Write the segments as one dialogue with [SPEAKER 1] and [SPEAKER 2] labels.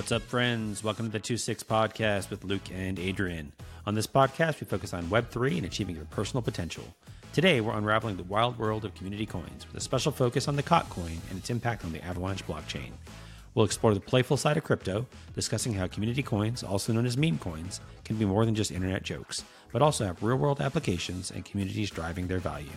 [SPEAKER 1] What's up, friends? Welcome to the 2 6 podcast with Luke and Adrian. On this podcast, we focus on Web3 and achieving your personal potential. Today, we're unraveling the wild world of community coins with a special focus on the COQ coin and its impact on the Avalanche blockchain. We'll explore the playful side of crypto, discussing how community coins, also known as meme coins, can be more than just internet jokes, but also have real world applications and communities driving their value.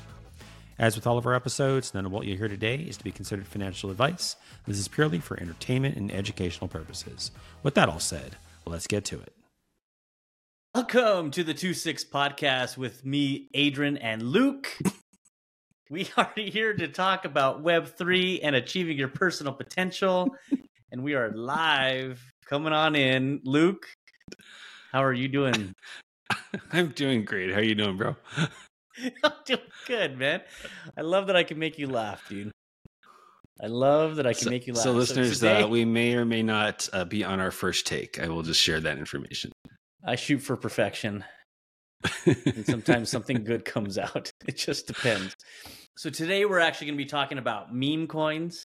[SPEAKER 1] As with all of our episodes, none of what you hear today is to be considered financial advice. This is purely for entertainment and educational purposes. With that all said, let's get to it. Welcome to the 2 6 podcast with me, Adrian, and Luke. we are here to talk about Web3 and achieving your personal potential. and we are live coming on in. Luke, how are you doing?
[SPEAKER 2] I'm doing great. How are you doing, bro?
[SPEAKER 1] I'm doing good, man. I love that I can make you laugh, dude. I love that I can
[SPEAKER 2] so,
[SPEAKER 1] make you laugh.
[SPEAKER 2] So, listeners, so today, uh, we may or may not uh, be on our first take. I will just share that information.
[SPEAKER 1] I shoot for perfection. and sometimes something good comes out. It just depends. So, today we're actually going to be talking about meme coins.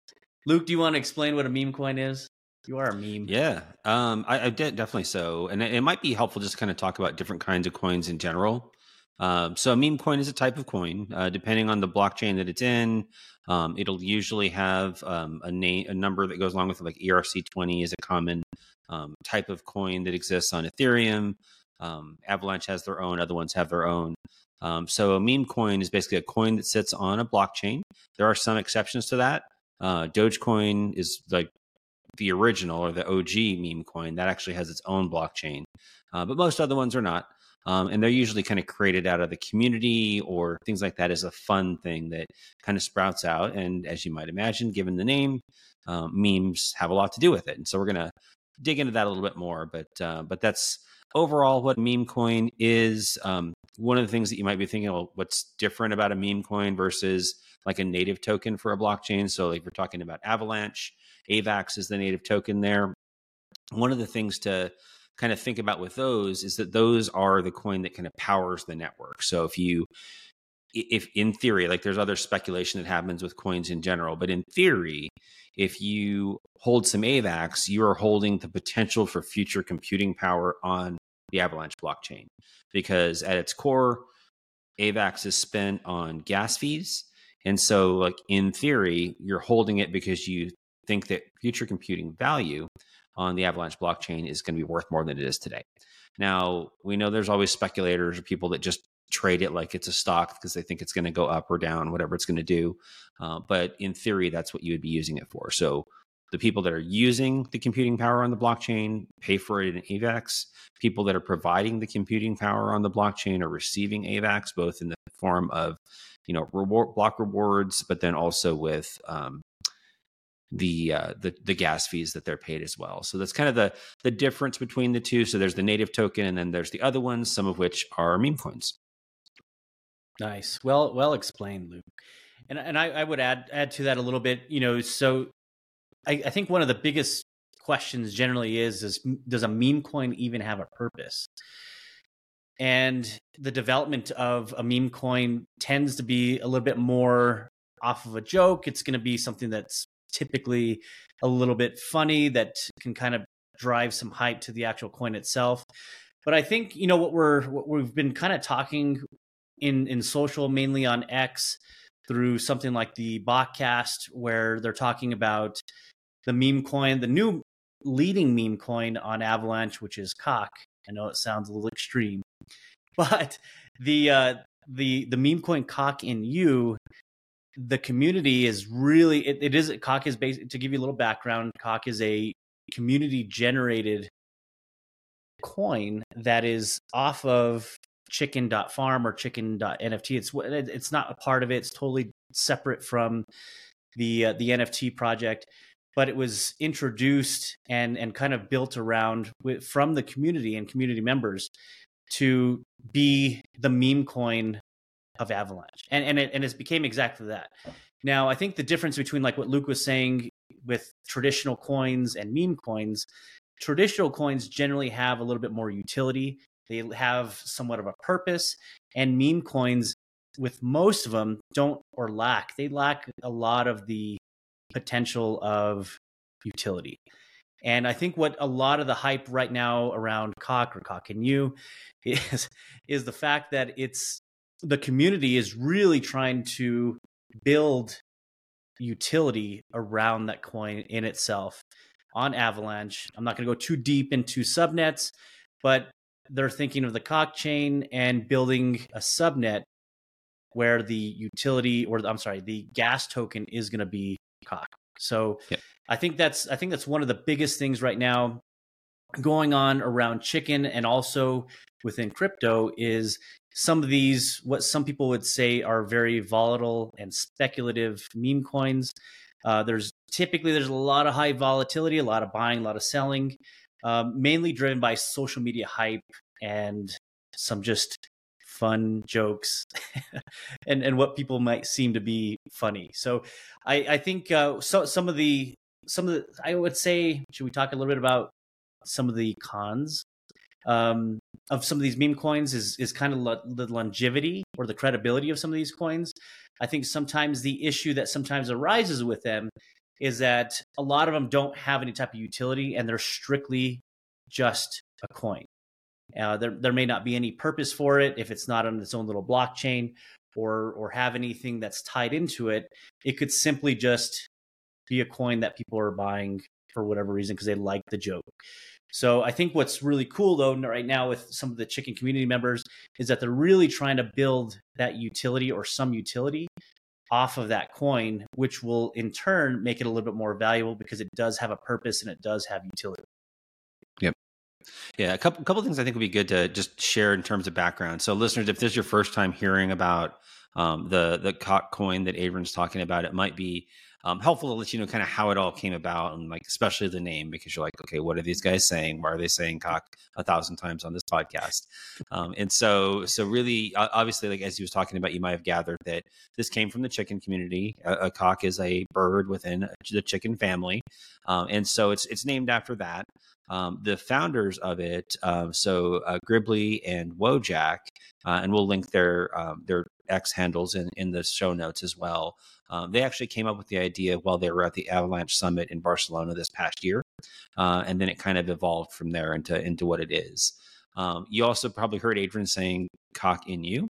[SPEAKER 1] Luke, do you want to explain what a meme coin is? You are a meme.
[SPEAKER 2] Yeah, um, I, I did definitely so. And it, it might be helpful just to kind of talk about different kinds of coins in general. Um, so a meme coin is a type of coin, uh, depending on the blockchain that it's in. Um, it'll usually have um, a name, a number that goes along with it, like ERC20 is a common um, type of coin that exists on Ethereum. Um, Avalanche has their own; other ones have their own. Um, so a meme coin is basically a coin that sits on a blockchain. There are some exceptions to that. Uh, Dogecoin is like the original or the OG meme coin that actually has its own blockchain, uh, but most other ones are not. Um, and they're usually kind of created out of the community or things like that as a fun thing that kind of sprouts out. And as you might imagine, given the name, um, memes have a lot to do with it. And so we're going to dig into that a little bit more. But uh, but that's overall what meme coin is. Um, one of the things that you might be thinking, well, what's different about a meme coin versus like a native token for a blockchain? So like we're talking about Avalanche, AVAX is the native token there. One of the things to kind of think about with those is that those are the coin that kind of powers the network. So if you if in theory, like there's other speculation that happens with coins in general, but in theory, if you hold some AVAX, you are holding the potential for future computing power on the Avalanche blockchain. Because at its core, AVAX is spent on gas fees. And so, like in theory, you're holding it because you think that future computing value on the Avalanche blockchain is going to be worth more than it is today. Now, we know there's always speculators or people that just trade it like it's a stock because they think it's going to go up or down, whatever it's going to do. Uh, but in theory, that's what you would be using it for. So the people that are using the computing power on the blockchain pay for it in AVAX. People that are providing the computing power on the blockchain are receiving AVAX, both in the form of, you know, reward, block rewards, but then also with um, the uh, the the gas fees that they're paid as well. So that's kind of the the difference between the two. So there's the native token, and then there's the other ones, some of which are meme coins.
[SPEAKER 1] Nice, well well explained, Luke. And and I, I would add add to that a little bit. You know, so I, I think one of the biggest questions generally is is does a meme coin even have a purpose? And the development of a meme coin tends to be a little bit more off of a joke. It's going to be something that's typically a little bit funny that can kind of drive some hype to the actual coin itself. But I think you know what we're what we've been kind of talking in in social, mainly on X, through something like the Bokcast, where they're talking about the meme coin, the new leading meme coin on Avalanche, which is cock. I know it sounds a little extreme, but the uh, the the meme coin cock in you the community is really it, it is cock is based to give you a little background. cock is a community generated coin that is off of chikn.farm or chicken.nft. It's it's not a part of it. It's totally separate from the uh, the NFT project, but it was introduced and and kind of built around with, from the community and community members to be the meme coin of Avalanche, and and it and it's became exactly that. Now, I think the difference between like what Luke was saying with traditional coins and meme coins, traditional coins generally have a little bit more utility. They have somewhat of a purpose, and meme coins, with most of them, don't or lack. They lack a lot of the potential of utility. And I think what a lot of the hype right now around Cock or Cock and You is is the fact that it's the community is really trying to build utility around that coin in itself on Avalanche. I'm not going to go too deep into subnets, but they're thinking of the Cock chain and building a subnet where the utility or I'm sorry, the gas token is going to be Cock. So. I think that's I think that's one of the biggest things right now going on around chicken and also within crypto is some of these what some people would say are very volatile and speculative meme coins. Uh, there's typically there's a lot of high volatility a lot of buying a lot of selling um, mainly driven by social media hype and some just fun jokes and and what people might seem to be funny. So i i think uh, so some of the some of the i would say should we talk a little bit about some of the cons? Um, of some of these meme coins is is kind of lo- the longevity or the credibility of some of these coins. I think sometimes the issue that sometimes arises with them is that a lot of them don't have any type of utility and they're strictly just a coin. Uh, there there may not be any purpose for it if it's not on its own little blockchain or or have anything that's tied into it. It could simply just be a coin that people are buying for whatever reason because they like the joke. So I think what's really cool though right now with some of the chicken community members is that they're really trying to build that utility or some utility off of that coin, which will in turn make it a little bit more valuable because it does have a purpose and it does have utility.
[SPEAKER 2] Yep. Yeah, a couple couple things I think would be good to just share in terms of background. So, listeners, if this is your first time hearing about um, the the cock coin that Adrian's talking about, it might be um, helpful to let you know kind of how it all came about and like especially the name because you're like okay what are these guys saying? Why are they saying cock a thousand times on this podcast? Um, and so so really obviously like as he was talking about you might have gathered that this came from the chicken community. A, a cock is a bird within the chicken family. Um, and so it's it's named after that um, the founders of it, um, so uh, and Wojak, uh, and we'll link their um, their X handles in, in the show notes as well. Um, they actually came up with the idea while they were at the Avalanche Summit in Barcelona this past year, uh, and then it kind of evolved from there into into what it is. Um, you also probably heard Adrian saying "cock in you,"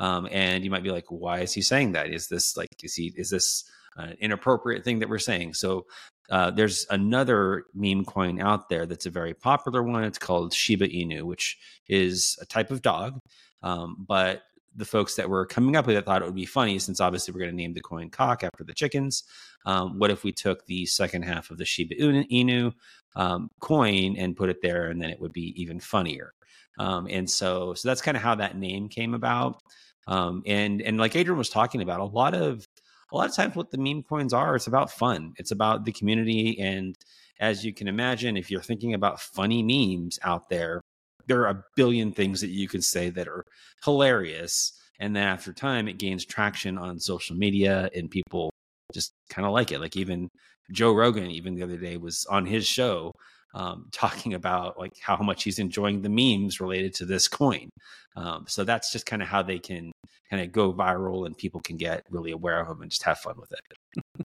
[SPEAKER 2] um, and you might be like, "Why is he saying that? Is this like is he is this an inappropriate thing that we're saying?" So uh, there's another meme coin out there that's a very popular one. It's called Shiba Inu, which is a type of dog, um, but the folks that were coming up with it thought it would be funny since obviously we're going to name the coin cock after the chickens. Um, what if we took the second half of the Shiba Inu um, coin and put it there, and then it would be even funnier. Um, and so, so that's kind of how that name came about. Um, and and like Adrian was talking about, a lot of a lot of times what the meme coins are, it's about fun. It's about the community, and as you can imagine, if you're thinking about funny memes out there, there are a billion things that you can say that are hilarious and then after time it gains traction on social media and people just kind of like it like even joe rogan even the other day was on his show um, talking about like how much he's enjoying the memes related to this coin um, so that's just kind of how they can kind of go viral and people can get really aware of them and just have fun with it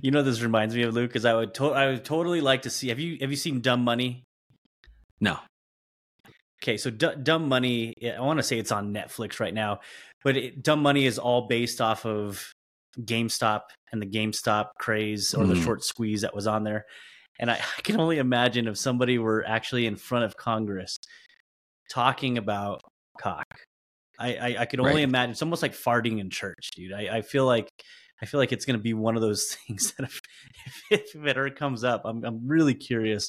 [SPEAKER 1] you know this reminds me of luke because i would to- i would totally like to see have you have you seen dumb money
[SPEAKER 2] no
[SPEAKER 1] Okay, so D- Dumb Money, I want to say it's on Netflix right now, but it, Dumb Money is all based off of GameStop and the GameStop craze or mm. the mm-hmm. short squeeze that was on there. And I, I, can only imagine if somebody were actually in front of Congress talking about cock. I, I, I could only right. imagine. It's almost like farting in church, dude. I, I feel like I feel like it's going to be one of those things that if, if, if it ever comes up, I'm I'm really curious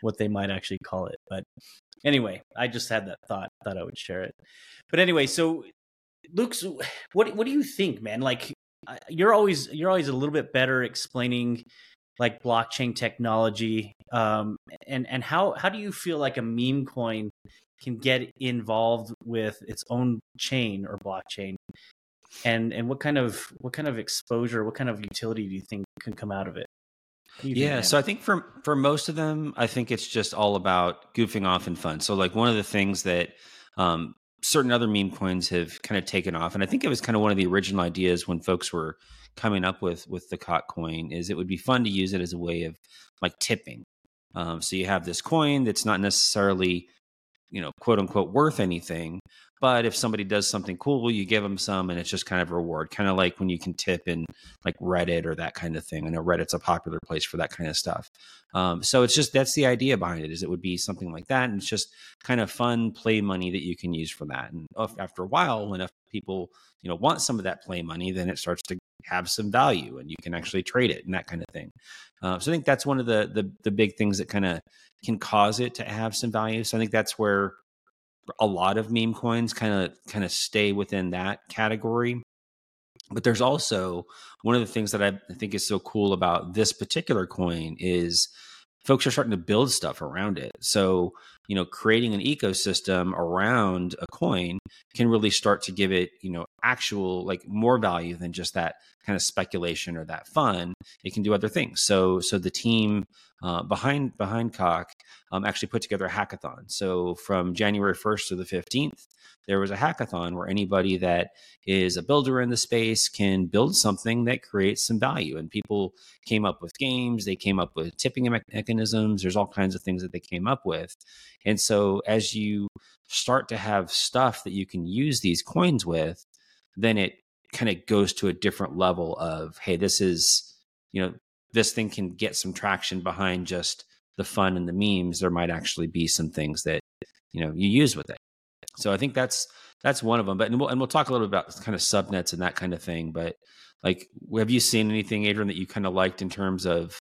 [SPEAKER 1] what they might actually call it. But anyway, I just had that thought. Thought I would share it. But anyway, so Luke's, what what do you think, man? Like you're always you're always a little bit better explaining like blockchain technology um, and and how how do you feel like a meme coin can get involved with its own chain or blockchain? And and what kind of what kind of exposure what kind of utility do you think can come out of it?
[SPEAKER 2] Yeah, so I think for for most of them, I think it's just all about goofing off and fun. So like one of the things that um, certain other meme coins have kind of taken off, and I think it was kind of one of the original ideas when folks were coming up with with the COQ coin is it would be fun to use it as a way of like tipping. Um, so you have this coin that's not necessarily, you know, quote unquote worth anything, but if somebody does something cool, you give them some, and it's just kind of a reward, kind of like when you can tip in like Reddit or that kind of thing. I know Reddit's a popular place for that kind of stuff. Um, so it's just that's the idea behind it. Is it would be something like that, and it's just kind of fun play money that you can use for that. And after a while, when people you know want some of that play money, then it starts to have some value, and you can actually trade it and that kind of thing. Uh, so I think that's one of the the, the big things that kind of can cause it to have some value. So I think that's where a lot of meme coins kind of kind of stay within that category but there's also one of the things that I think is so cool about this particular coin is folks are starting to build stuff around it. So, you know, creating an ecosystem around a coin can really start to give it, you know, actual like more value than just that kind of speculation or that fun. It can do other things. So, so the team uh, behind behind Cock um, actually put together a hackathon. So from January 1st to the 15th, there was a hackathon where anybody that is a builder in the space can build something that creates some value. And people came up with games, they came up with tipping mechanisms. There's all kinds of things that they came up with. And so as you start to have stuff that you can use these coins with, then it kind of goes to a different level of, hey, this is, you know, this thing can get some traction behind just the fun and the memes. There might actually be some things that, you know, you use with it. So I think that's that's one of them. But and we'll, and we'll talk a little bit about kind of subnets and that kind of thing. But like, have you seen anything, Adrian, that you kind of liked in terms of,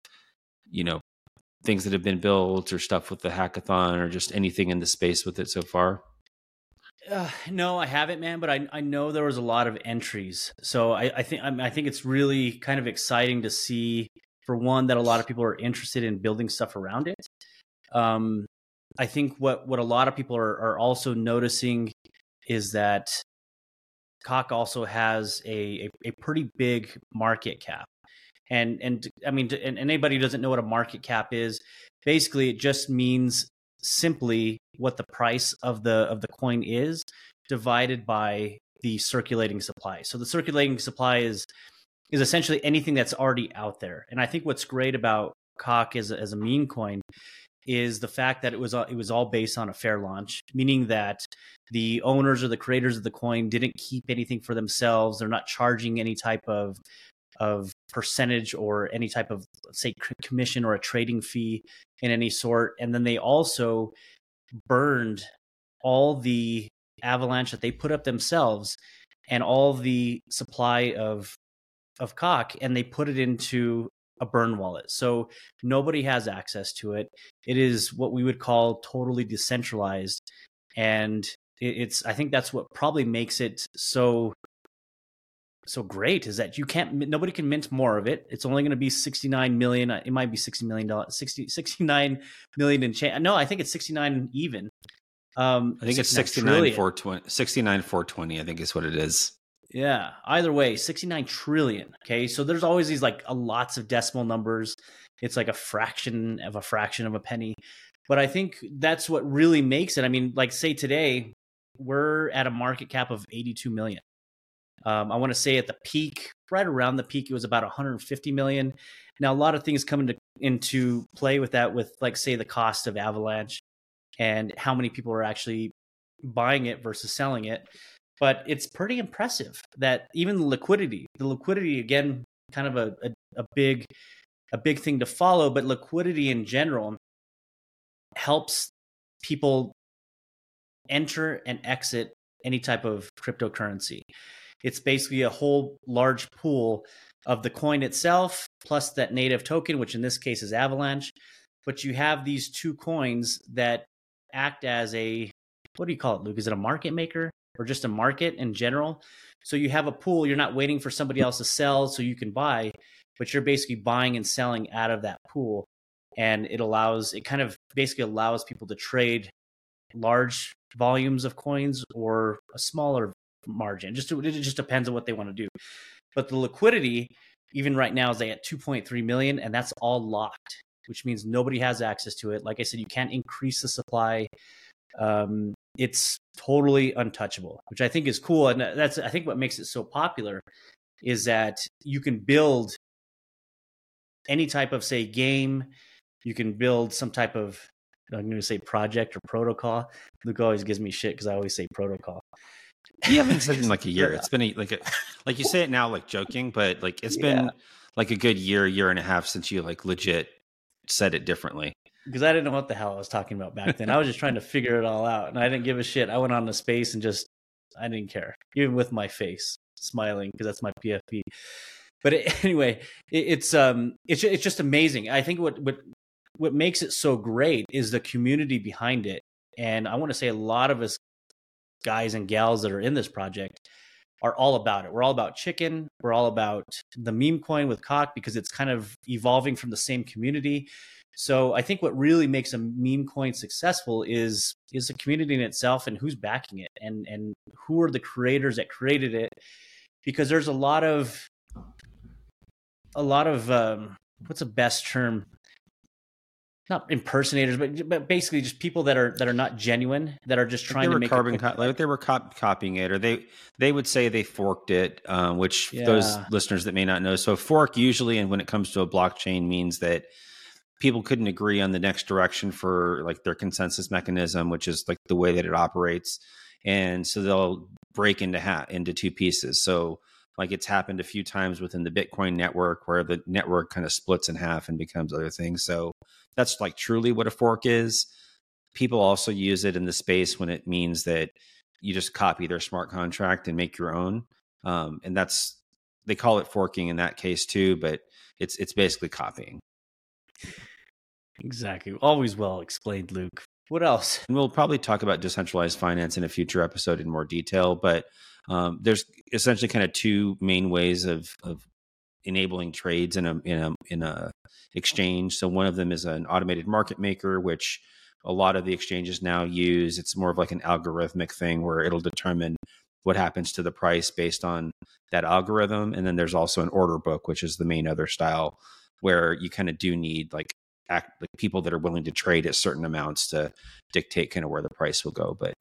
[SPEAKER 2] you know, things that have been built or stuff with the hackathon or just anything in the space with it so far?
[SPEAKER 1] Uh, no, I haven't, man. But I I know there was a lot of entries, so I, I think I think it's really kind of exciting to see for one that a lot of people are interested in building stuff around it. Um, I think what what a lot of people are, are also noticing is that Cock also has a, a, a pretty big market cap. And and I mean, and anybody who doesn't know what a market cap is, basically it just means simply what the price of the of the coin is divided by the circulating supply. So the circulating supply is is essentially anything that's already out there. And I think what's great about Cock as a, as a meme coin is the fact that it was it was all based on a fair launch, meaning that the owners or the creators of the coin didn't keep anything for themselves. They're not charging any type of of percentage or any type of say commission or a trading fee in any sort. And then they also burned all the avalanche that they put up themselves and all the supply of of cock and they put it into a burn wallet. So nobody has access to it. It is what we would call totally decentralized. And it's, I think that's what probably makes it so so great is that you can't nobody can mint more of it it's only going to be 69 million it might be 60 million dollars 60 69 million in change no i think it's 69 even
[SPEAKER 2] um i think it's 69 420 69 420 i think is what it is
[SPEAKER 1] yeah. Either way, 69 trillion. Okay. So there's always these like a lots of decimal numbers. It's like a fraction of a fraction of a penny. But I think that's what really makes it. I mean, like say today, we're at a market cap of 82 million. Um, I want to say at the peak, right around the peak, it was about 150 million. Now, a lot of things come into, into play with that, with like, say, the cost of Avalanche and how many people are actually buying it versus selling it but it's pretty impressive that even the liquidity, the liquidity again, kind of a, a, a big a big thing to follow, but liquidity in general helps people enter and exit any type of cryptocurrency. It's basically a whole large pool of the coin itself plus that native token, which in this case is Avalanche. But you have these two coins that act as a what do you call it, Luke? Is it a market maker? or just a market in general. So you have a pool, you're not waiting for somebody else to sell so you can buy, but you're basically buying and selling out of that pool. And it allows, it kind of basically allows people to trade large volumes of coins or a smaller margin. Just it just depends on what they want to do. But the liquidity, even right now, is they at 2.3 million, and that's all locked, which means nobody has access to it. Like I said, you can't increase the supply. Um, it's totally untouchable, which I think is cool. And that's, I think, what makes it so popular is that you can build any type of, say, game, you can build some type of I'm going to say project or protocol. Luke always gives me shit because I always say protocol.
[SPEAKER 2] You haven't said it in like a year. It's been a, like a, like you say it now like joking, but like it's yeah. been like a good year, year and a half since you like legit said it differently.
[SPEAKER 1] Because I didn't know what the hell I was talking about back then. I was just trying to figure it all out, and I didn't give a shit. I went on the space and just I didn't care, even with my face smiling because that's my PFP. But it, anyway, it, it's um, it's it's just amazing. I think what what what makes it so great is the community behind it, and I want to say a lot of us guys and gals that are in this project are all about it. We're all about chicken. We're all about the meme coin with cock because it's kind of evolving from the same community. So I think what really makes a meme coin successful is is the community in itself and who's backing it and and who are the creators that created it because there's a lot of a lot of um, what's the best term not impersonators, but but basically just people that are that are not genuine, that are just trying to make
[SPEAKER 2] carbon co- like they were cop- copying it, or they they would say they forked it. Uh, which yeah. those listeners that may not know, so fork usually, and when it comes to a blockchain, means that people couldn't agree on the next direction for like their consensus mechanism, which is like the way that it operates, and so they'll break into ha- into two pieces. So like it's happened a few times within the Bitcoin network where the network kind of splits in half and becomes other things. So that's like truly what a fork is. People also use it in the space when it means that you just copy their smart contract and make your own. Um, and that's they call it forking in that case too, but it's it's basically copying.
[SPEAKER 1] Exactly. Always well explained, Luke. What else?
[SPEAKER 2] And we'll probably talk about decentralized finance in a future episode in more detail, but um, there's essentially kind of two main ways of of enabling trades in a in a in a exchange. So one of them is an automated market maker, which a lot of the exchanges now use. It's more of like an algorithmic thing where it'll determine what happens to the price based on that algorithm. And then there's also an order book, which is the main other style where you kind of do need like act like people that are willing to trade at certain amounts to dictate kind of where the price will go. But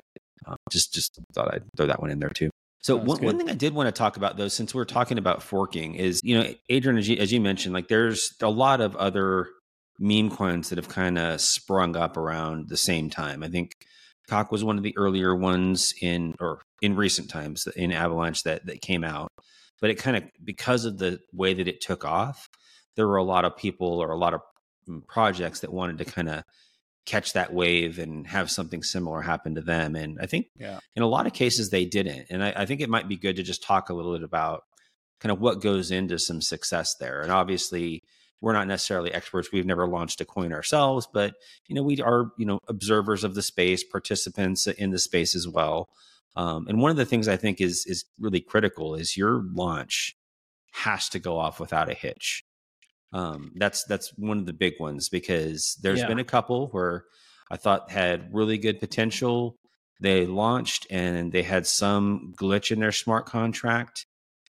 [SPEAKER 2] um, just just thought I'd throw that one in there too. So one, one, thing I did want to talk about though, since we're talking about forking, is you know, Adrian, as you, as you mentioned, like there's a lot of other meme coins that have kind of sprung up around the same time. I think Cock was one of the earlier ones in or in recent times in Avalanche that that came out, but it kind of because of the way that it took off, there were a lot of people or a lot of mm, projects that wanted to kind of catch that wave and have something similar happen to them. And I think yeah. in a lot of cases they didn't. And I, I, think it might be good to just talk a little bit about kind of what goes into some success there. And obviously we're not necessarily experts. We've never launched a coin ourselves, but you know, we are, you know, observers of the space, participants in the space as well. Um, and one of the things I think is is really critical is your launch has to go off without a hitch. Um, that's that's one of the big ones because there's yeah. been a couple where I thought had really good potential. They launched and they had some glitch in their smart contract,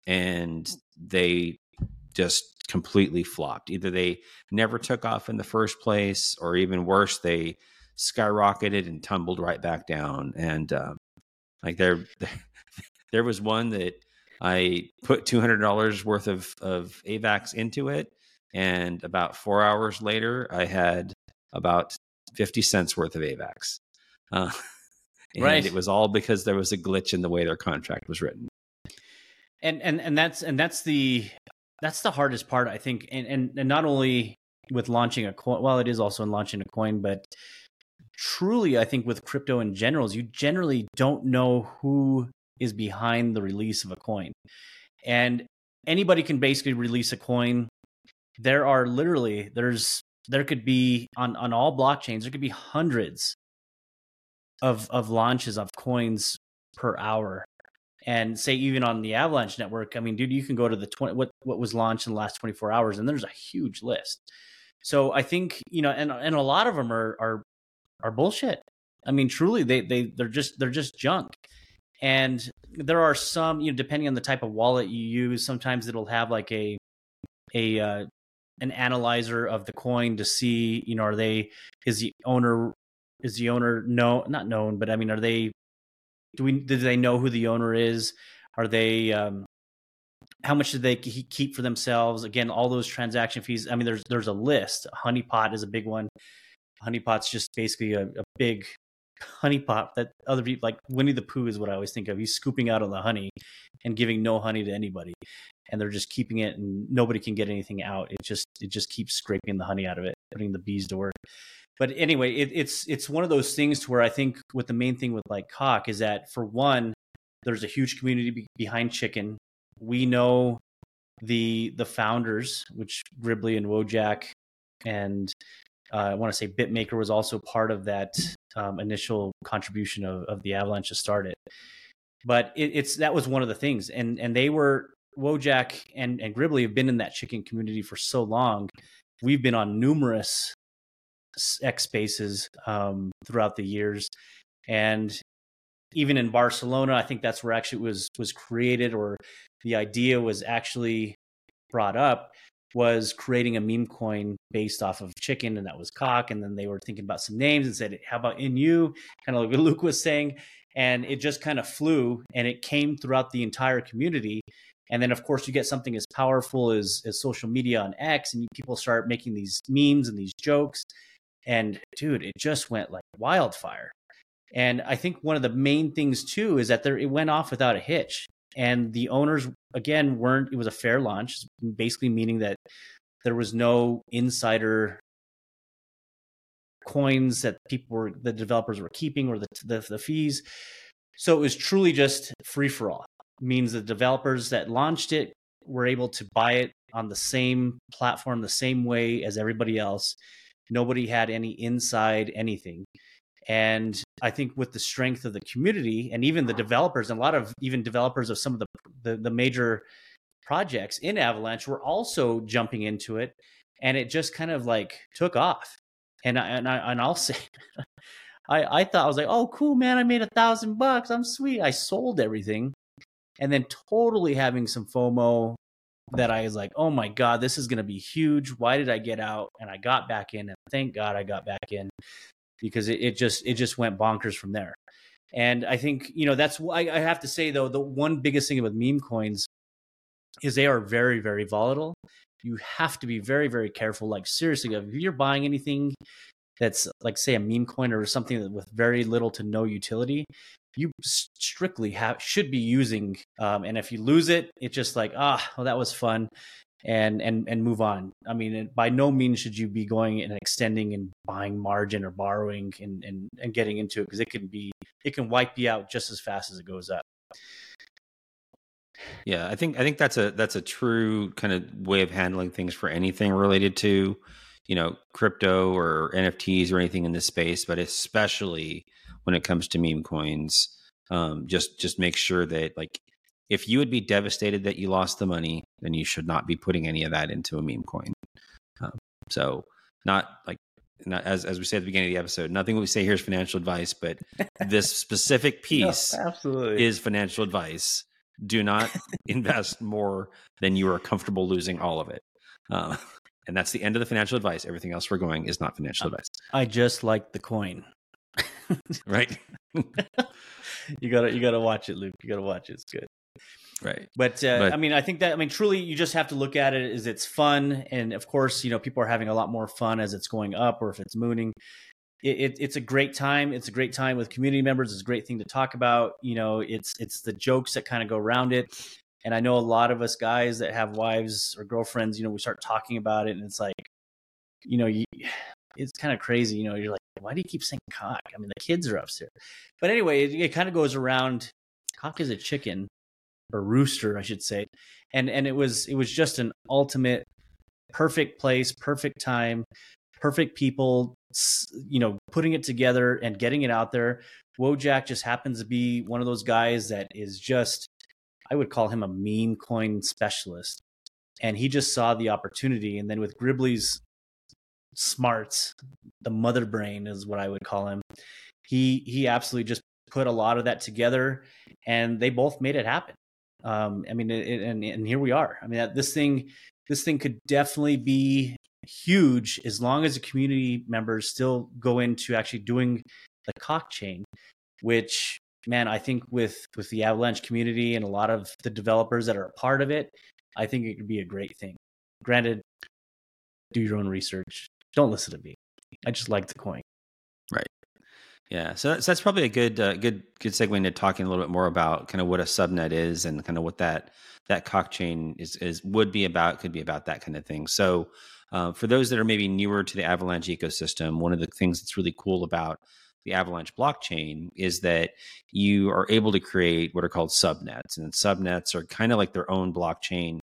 [SPEAKER 2] and they just completely flopped. Either they never took off in the first place, or even worse, they skyrocketed and tumbled right back down. And um, like there, there was one that I put two hundred dollars worth of of AVAX into it, and about four hours later, I had about 50 cents worth of AVAX. Uh, and right. it was all because there was a glitch in the way their contract was written.
[SPEAKER 1] And and and that's and that's the that's the hardest part, I think. And and, and not only with launching a coin, well, it is also in launching a coin, but truly, I think with crypto in general, you generally don't know who is behind the release of a coin. And anybody can basically release a coin there are literally there's there could be on on all blockchains there could be hundreds of of launches of coins per hour. And say even on the avalanche network i mean dude you can go to the 20 what what was launched in the last 24 hours and there's a huge list. So i think you know and and a lot of them are are are bullshit. I mean truly they they they're just they're just junk. And there are some you know depending on the type of wallet you use sometimes it'll have like a a uh, an analyzer of the coin to see, you know, are they is the owner is the owner no not known, but I mean, are they do we do they know who the owner is? Are they um how much did they keep for themselves? Again, all those transaction fees. I mean, there's there's a list. Honeypot is a big one. Honeypot's just basically a, a big honeypot that other people like Winnie the Pooh is what I always think of. He's scooping out all the honey and giving no honey to anybody, and they're just keeping it, and nobody can get anything out. It just it just keeps scraping the honey out of it, putting the bees to work. But anyway, it, it's it's one of those things to where I think what the main thing with like cock is that for one, there's a huge community be- behind chicken we know the the founders, which Gribbly and Wojak, and uh, I want to say Bitmaker was also part of that um, initial contribution of, of the Avalanche to start it. But it, it's that was one of the things, and and they were Wojak and and Gribbly have been in that chicken community for so long. We've been on numerous X spaces um, throughout the years, and even in Barcelona, I think that's where actually was was created or the idea was actually brought up was creating a meme coin based off of chicken and that was cock and then they were thinking about some names and said how about in you kind of like what luke was saying. And it just kind of flew and it came throughout the entire community and then of course you get something as powerful as, as social media on x and people start making these memes and these jokes. And dude it just went like wildfire. And i think one of the main things too is that there it went off without a hitch. And the owners again weren't it was a fair launch basically meaning that there was no insider coins that people were the developers were keeping or the the, the fees. So it was truly just free for all means the developers that launched it were able to buy it on the same platform the same way as everybody else. Nobody had any inside anything. And I think with the strength of the community and even the developers, and a lot of even developers of some of the, the, the major projects in Avalanche were also jumping into it, and it just kind of like took off. And I and I and I'll say, I I thought I was like, oh cool man, I made a thousand bucks, I'm sweet. I sold everything, and then totally having some FOMO that I was like, oh my god, this is going to be huge. Why did I get out? And I got back in, and thank God I got back in because it, it just it just went bonkers from there. And I think you know that's why I have to say though the one biggest thing with meme coins is they are very very volatile. You have to be very very careful. Like seriously, if you're buying anything that's like say a meme coin or something with very little to no utility, you strictly have should be using. Um, and if you lose it, it's just like ah, well that was fun and and and move on. I mean, by no means should you be going and extending and buying margin or borrowing and and, and getting into it because it can be it can wipe you out just as fast as it goes up.
[SPEAKER 2] Yeah, I think I think that's a that's a true kind of way of handling things for anything related to, you know, crypto or NFTs or anything in this space, but especially when it comes to meme coins. Um, just just make sure that like if you would be devastated that you lost the money, then you should not be putting any of that into a meme coin. Um, so, not like not, as as we say at the beginning of the episode, nothing we say here is financial advice, but this specific piece
[SPEAKER 1] no, absolutely
[SPEAKER 2] is financial advice. Do not invest more than you are comfortable losing all of it. Uh, and that's the end of the financial advice. Everything else we're going is not financial advice.
[SPEAKER 1] I just like the coin.
[SPEAKER 2] right.
[SPEAKER 1] you gotta you gotta watch it, Luke. You gotta watch it. It's good.
[SPEAKER 2] Right.
[SPEAKER 1] But, uh, but, I mean, I think that, I mean, truly, you just have to look at it as it's fun. And of course, you know, people are having a lot more fun as it's going up or if it's mooning. It, it, it's a great time. It's a great time with community members. It's a great thing to talk about. You know, it's it's the jokes that kind of go around it. And I know a lot of us guys that have wives or girlfriends. You know, we start talking about it, and it's like, you know, you, it's kind of crazy. You know, you're like, why do you keep saying cock? I mean, the kids are upstairs. But anyway, it, it kind of goes around. Cock is a chicken or rooster, I should say. And and it was it was just an ultimate perfect place, perfect time, perfect people, you know, putting it together and getting it out there. Wojak just happens to be one of those guys that is just I would call him a meme coin specialist. And he just saw the opportunity. And then with Gribbly's smarts, the mother brain is what I would call him. He he absolutely just put a lot of that together and they both made it happen. Um, I mean, it, and and here we are. I mean, this thing this thing could definitely be huge as long as the community members still go into actually doing the cock chain, which man, I think with with the Avalanche community and a lot of the developers that are a part of it, I think it could be a great thing. Granted, do your own research. Don't listen to me. I just like the coin.
[SPEAKER 2] Right. Yeah. So that's, that's probably a good uh, good good segue into talking a little bit more about kind of what a subnet is and kind of what that that cock chain is is would be about could be about that kind of thing. So uh, for those that are maybe newer to the Avalanche ecosystem, one of the things that's really cool about the Avalanche blockchain is that you are able to create what are called subnets. And subnets are kind of like their own blockchain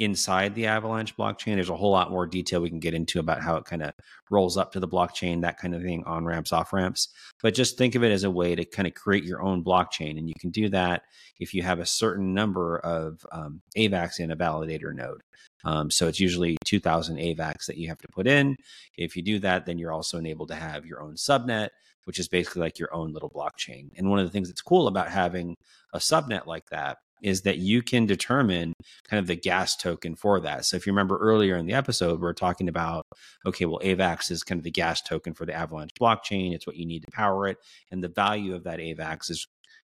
[SPEAKER 2] inside the Avalanche blockchain. There's a whole lot more detail we can get into about how it kind of rolls up to the blockchain, that kind of thing, on ramps, off ramps. But just think of it as a way to kind of create your own blockchain. And you can do that if you have a certain number of um, AVAX in a validator node. Um, so it's usually 2000 AVAX that you have to put in. If you do that, then you're also enabled to have your own subnet which is basically like your own little blockchain. And one of the things that's cool about having a subnet like that is that you can determine kind of the gas token for that. So if you remember earlier in the episode, we are talking about, okay, well, AVAX is kind of the gas token for the Avalanche blockchain. It's what you need to power it. And the value of that AVAX is,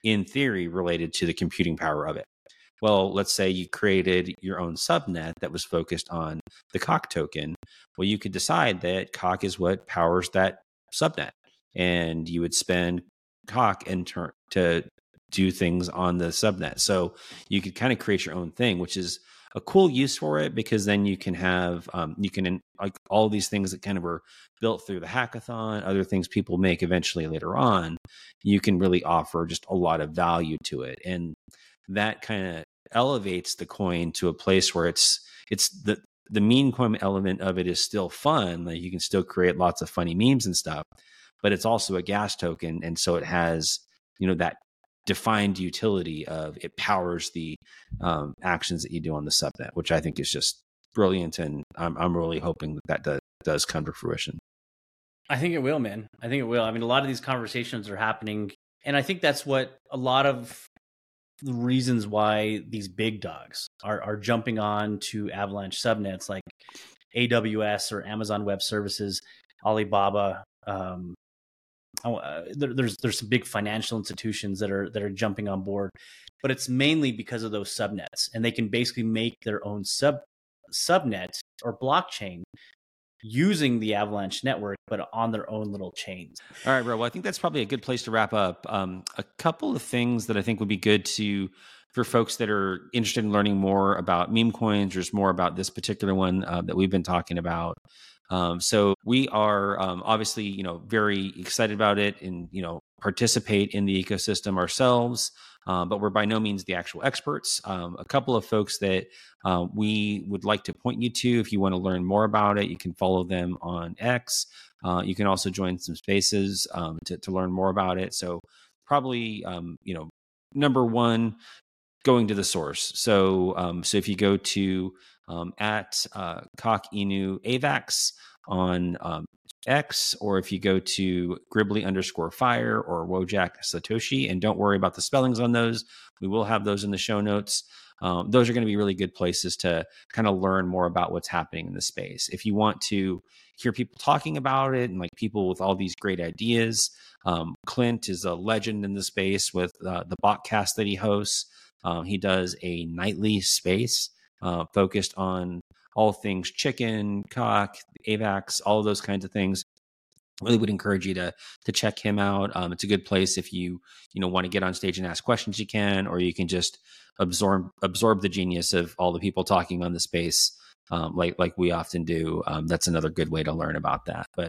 [SPEAKER 2] in theory, related to the computing power of it. Well, let's say you created your own subnet that was focused on the cock token. Well, you could decide that cock is what powers that subnet and you would spend cock and turn to do things on the subnet. So you could kind of create your own thing, which is a cool use for it because then you can have um, you can like all these things that kind of were built through the hackathon, other things people make eventually later on. You can really offer just a lot of value to it, and that kind of elevates the coin to a place where it's it's the the meme coin element of it is still fun. Like you can still create lots of funny memes and stuff, but it's also a gas token. And so it has, you know, that defined utility of it powers the um, actions that you do on the subnet, which I think is just brilliant. And I'm, I'm really hoping that that does, does come to fruition.
[SPEAKER 1] I think it will, man. I think it will. I mean, a lot of these conversations are happening. And I think that's what a lot of the reasons why these big dogs are, are jumping on to Avalanche subnets like AWS or Amazon Web Services, Alibaba, um, uh, there, there's there's some big financial institutions that are that are jumping on board, but it's mainly because of those subnets, and they can basically make their own sub subnet or blockchain using the Avalanche network, but on their own little chains.
[SPEAKER 2] All right, bro. Well, I think that's probably a good place to wrap up. Um, a couple of things that I think would be good to for folks that are interested in learning more about meme coins, or just more about this particular one uh, that we've been talking about. Um, so we are um, obviously, you know, very excited about it and, you know, participate in the ecosystem ourselves. Um, but we're by no means the actual experts. Um, a couple of folks that uh, we would like to point you to if you want to learn more about it, you can follow them on X. Uh, you can also join some spaces um, to, to, learn more about it. So, probably, you know, number one, going to the source. So, so if you go to um, at uh, Coq Inu Avax on um, X, or if you go to Gribbly underscore fire or Wojak Satoshi, and don't worry about the spellings on those. We will have those in the show notes. Um, those are going to be really good places to kind of learn more about what's happening in the space. If you want to hear people talking about it and like people with all these great ideas, um, Clint is a legend in the space with uh, the Bokcast that he hosts. Um, he does a nightly space uh, focused on all things chicken, cock, AVAX, all of those kinds of things. Really would encourage you to to check him out. Um, it's a good place if you you know want to get on stage and ask questions. You can, or you can just absorb absorb the genius of all the people talking on the space, um, like like we often do. Um, that's another good way to learn about that. But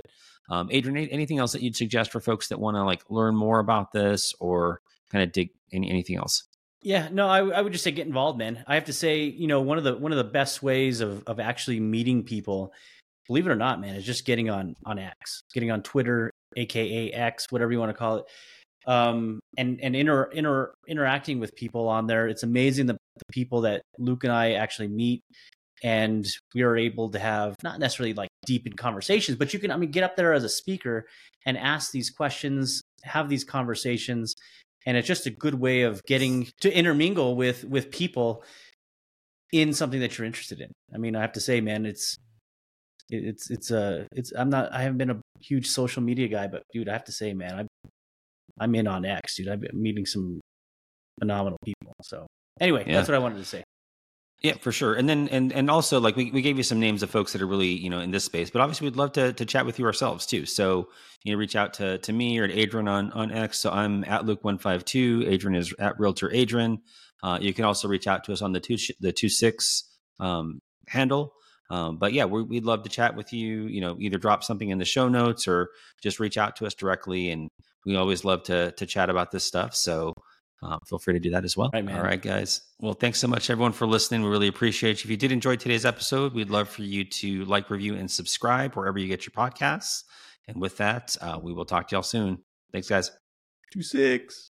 [SPEAKER 2] um, Adrian, anything else that you'd suggest for folks that want to like learn more about this or kind of dig any, anything else?
[SPEAKER 1] Yeah, no, I, I would just say get involved, man. I have to say, you know, one of the one of the best ways of of actually meeting people, believe it or not, man, is just getting on on X, getting on Twitter, aka X, whatever you want to call it, um, and and inter, inter interacting with people on there. It's amazing the, the people that Luke and I actually meet, and we are able to have not necessarily like deep in conversations, but you can, I mean, get up there as a speaker and ask these questions, have these conversations and it's just a good way of getting to intermingle with with people in something that you're interested in. I mean, I have to say, man, it's it's it's a uh, it's I'm not I haven't been a huge social media guy, but dude, I have to say, man, I I'm in on X, dude. I've been meeting some phenomenal people. So anyway,
[SPEAKER 2] Yeah.
[SPEAKER 1] that's what I wanted to say.
[SPEAKER 2] Yeah, for sure. And then and and also like we, we gave you some names of folks that are really, you know, in this space, but obviously we'd love to to chat with you ourselves too. So, you know, reach out to to me or to Adrian on on X. So I'm at Luke152. Adrian is at Realtor Adrian. Uh, you can also reach out to us on the two the two six um, handle. Um, but yeah, we, we'd love to chat with you. You know, either drop something in the show notes or just reach out to us directly. And we always love to to chat about this stuff. So uh, feel free to do that as well.
[SPEAKER 1] Right,
[SPEAKER 2] All right, guys. Well, thanks so much, everyone, for listening. We really appreciate you. If you did enjoy today's episode, we'd love for you to like, review, and subscribe wherever you get your podcasts. And with that, uh, we will talk to y'all soon. Thanks, guys.
[SPEAKER 1] Two six.